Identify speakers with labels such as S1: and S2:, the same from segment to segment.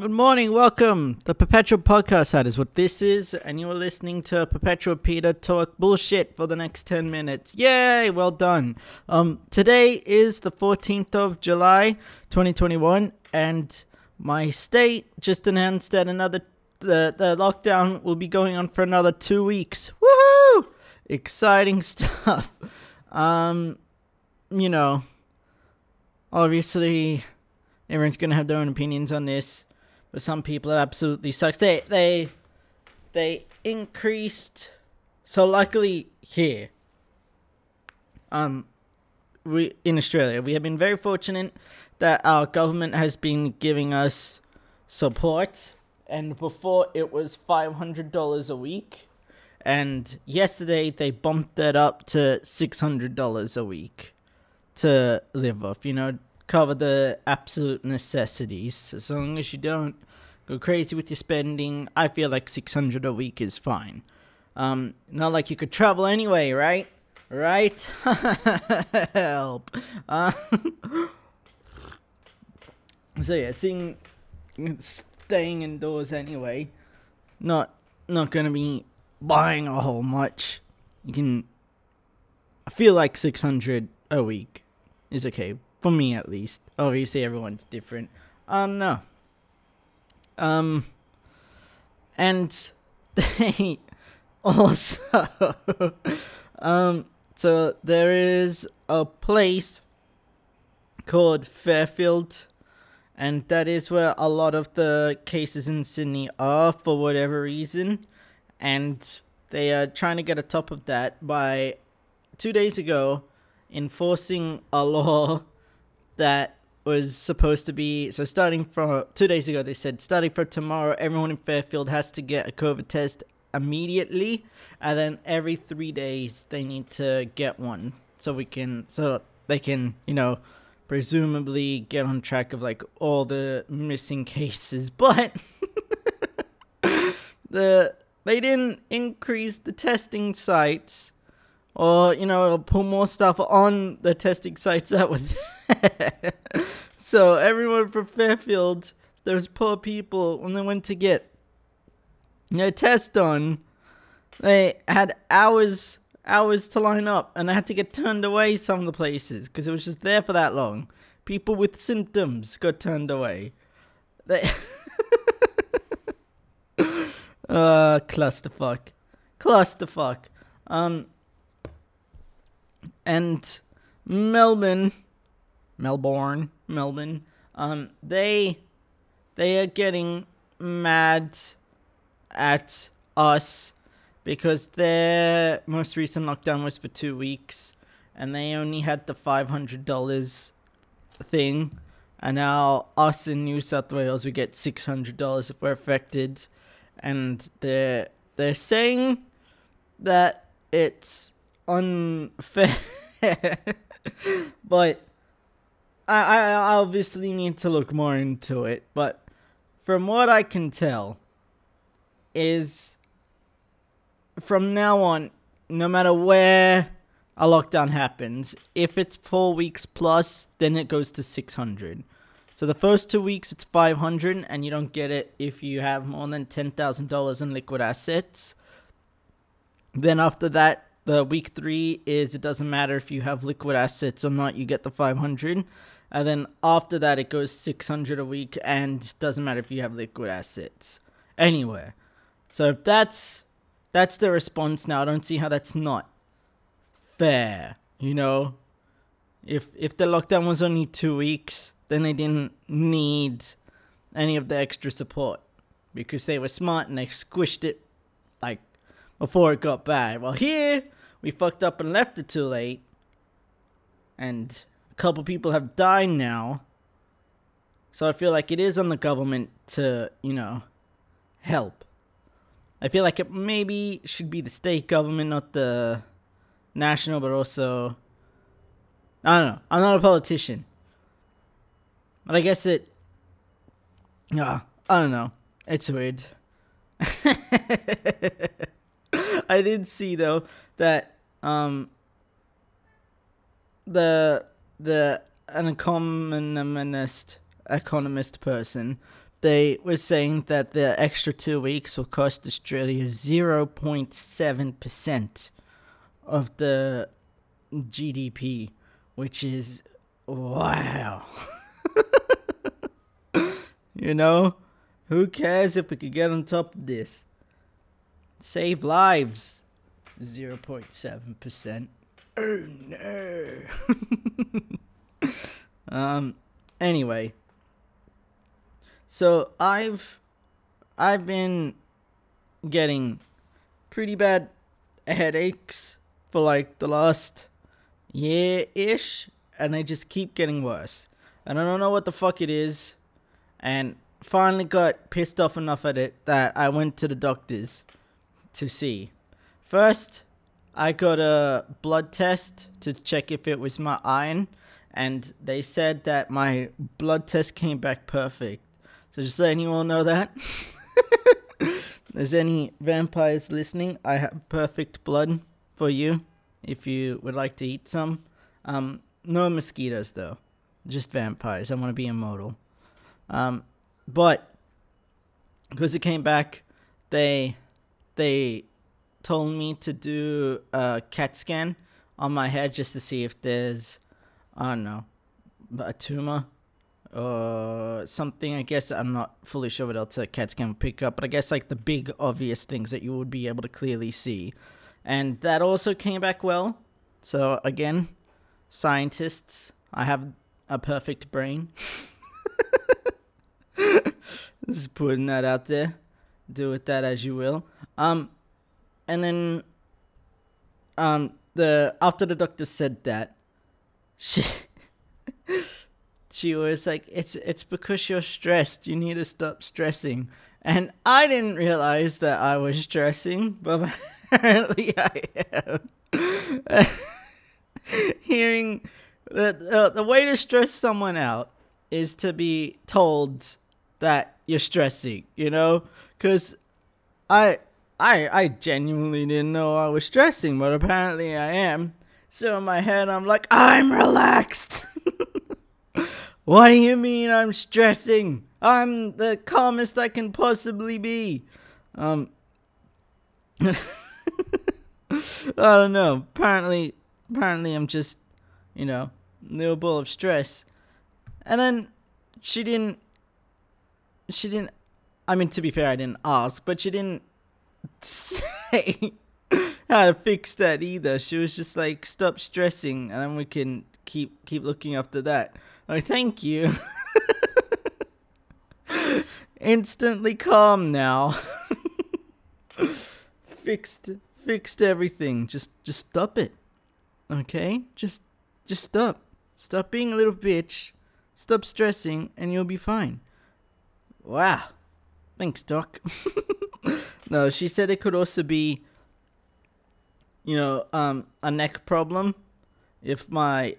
S1: Good morning. Welcome. The Perpetual Podcast That is what this is, and you're listening to Perpetual Peter talk bullshit for the next 10 minutes. Yay! Well done. Um, today is the 14th of July, 2021, and my state just announced that another the, the lockdown will be going on for another two weeks. Woohoo! Exciting stuff. Um, you know, obviously everyone's gonna have their own opinions on this, but some people it absolutely sucks. They they they increased. So luckily here, um, we in Australia we have been very fortunate that our government has been giving us support, and before it was five hundred dollars a week. And yesterday they bumped that up to six hundred dollars a week to live off. You know, cover the absolute necessities. As long as you don't go crazy with your spending, I feel like 600 a week is fine. Um, not like you could travel anyway, right? Right? Help. Uh, so yeah, seeing staying indoors anyway, not not gonna be buying a whole much. You can. I feel like 600 a week is okay for me at least. Obviously, everyone's different. Um, no. Um, and they also, um, so there is a place called Fairfield, and that is where a lot of the cases in Sydney are for whatever reason, and they are trying to get a top of that by two days ago enforcing a law that was supposed to be so starting from two days ago they said starting from tomorrow everyone in fairfield has to get a covid test immediately and then every three days they need to get one so we can so they can you know presumably get on track of like all the missing cases. But the they didn't increase the testing sites or you know put more stuff on the testing sites that were so everyone from Fairfield, those poor people, when they went to get their test done, they had hours hours to line up, and they had to get turned away some of the places because it was just there for that long. People with symptoms got turned away. They. uh, clusterfuck, clusterfuck. Um, and Melbourne Melbourne, Melbourne, um, they they are getting mad at us because their most recent lockdown was for two weeks and they only had the five hundred dollars thing. And now us in New South Wales we get six hundred dollars if we're affected. And they're they're saying that it's unfair. But I, I obviously need to look more into it, but from what I can tell, is from now on, no matter where a lockdown happens, if it's four weeks plus, then it goes to 600. So the first two weeks it's 500, and you don't get it if you have more than $10,000 in liquid assets. Then after that, the week three is it doesn't matter if you have liquid assets or not, you get the 500 and then after that it goes 600 a week and doesn't matter if you have liquid assets anywhere so that's that's the response now. I don't see how that's not fair you know? If if the lockdown was only 2 weeks then they didn't need any of the extra support because they were smart and they squished it like before it got bad. Well here we fucked up and left it too late and a couple people have died now. So I feel like it is on the government to, you know, help. I feel like it maybe should be the state government, not the national, but also. I don't know. I'm not a politician. But I guess it. Yeah, I don't know. It's weird. I did see though that um the the an economist economist person they were saying that the extra two weeks will cost Australia 0.7% of the GDP, which is wow. you know, who cares if we could get on top of this? Save lives. 0.7%. Oh no. um anyway, so I've I've been getting pretty bad headaches for like the last year ish, and they just keep getting worse. And I don't know what the fuck it is. And finally got pissed off enough at it that I went to the doctors to see. First, I got a blood test to check if it was my iron, and they said that my blood test came back perfect. So just letting you all know that. There's any vampires listening, I have perfect blood for you if you would like to eat some. Um, no mosquitoes though, just vampires. I want to be immortal. Um, but because it came back, they they told me to do a CAT scan on my head just to see if there's I don't know a tumor or something. I guess I'm not fully sure what else a CAT scan will pick up, but I guess like the big obvious things that you would be able to clearly see, and that also came back well. So again, scientists, I have a perfect brain. Just putting that out there. Do with that as you will. Um, and then, um, the after the doctor said that, she she was like, "It's it's because you're stressed. You need to stop stressing." And I didn't realize that I was stressing, but apparently I am. Hearing that uh, the way to stress someone out is to be told that you're stressing, you know? Cuz I I I genuinely didn't know I was stressing, but apparently I am. So in my head I'm like, "I'm relaxed." what do you mean I'm stressing? I'm the calmest I can possibly be. Um I don't know. Apparently apparently I'm just, you know, a little ball of stress. And then she didn't she didn't I mean to be fair I didn't ask, but she didn't say how to fix that either. She was just like stop stressing and then we can keep keep looking after that. Oh thank you. Instantly calm now. fixed fixed everything. Just just stop it. Okay? Just just stop. Stop being a little bitch. Stop stressing and you'll be fine. Wow. Thanks, Doc. No, she said it could also be, you know, um, a neck problem. If my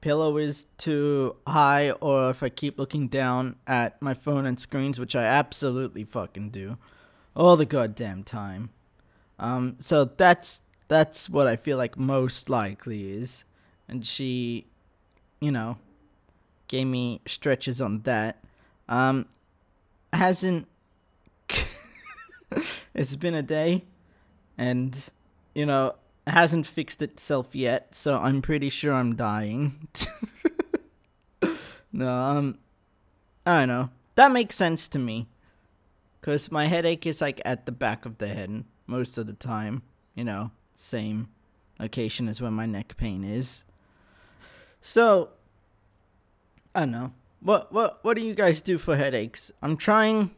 S1: pillow is too high or if I keep looking down at my phone and screens, which I absolutely fucking do all the goddamn time. Um, so that's that's what I feel like most likely is. And she, you know, gave me stretches on that. Um, hasn't it's been a day and you know hasn't fixed itself yet so i'm pretty sure i'm dying. No um i don't know. That makes sense to me. Because my headache is like at the back of the head most of the time you know same location as where my neck pain is. So i don't know. What what what do you guys do for headaches? I'm trying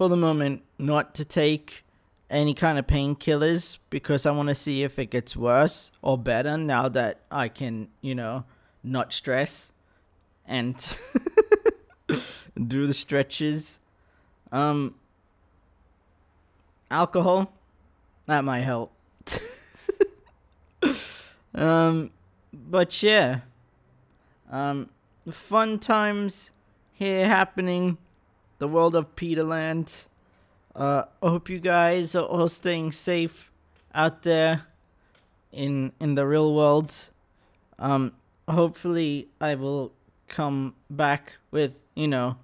S1: for the moment not to take any kind of painkillers because I want to see if it gets worse or better now that I can, you know, not stress and do the stretches. Um alcohol that might help. um but yeah. Um fun times here happening. The world of Peterland. Uh, I hope you guys are all staying safe out there in in the real world. Um, hopefully, I will come back with you know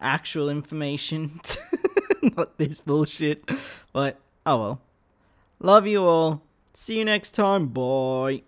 S1: actual information, not this bullshit. But oh well. Love you all. See you next time. Bye.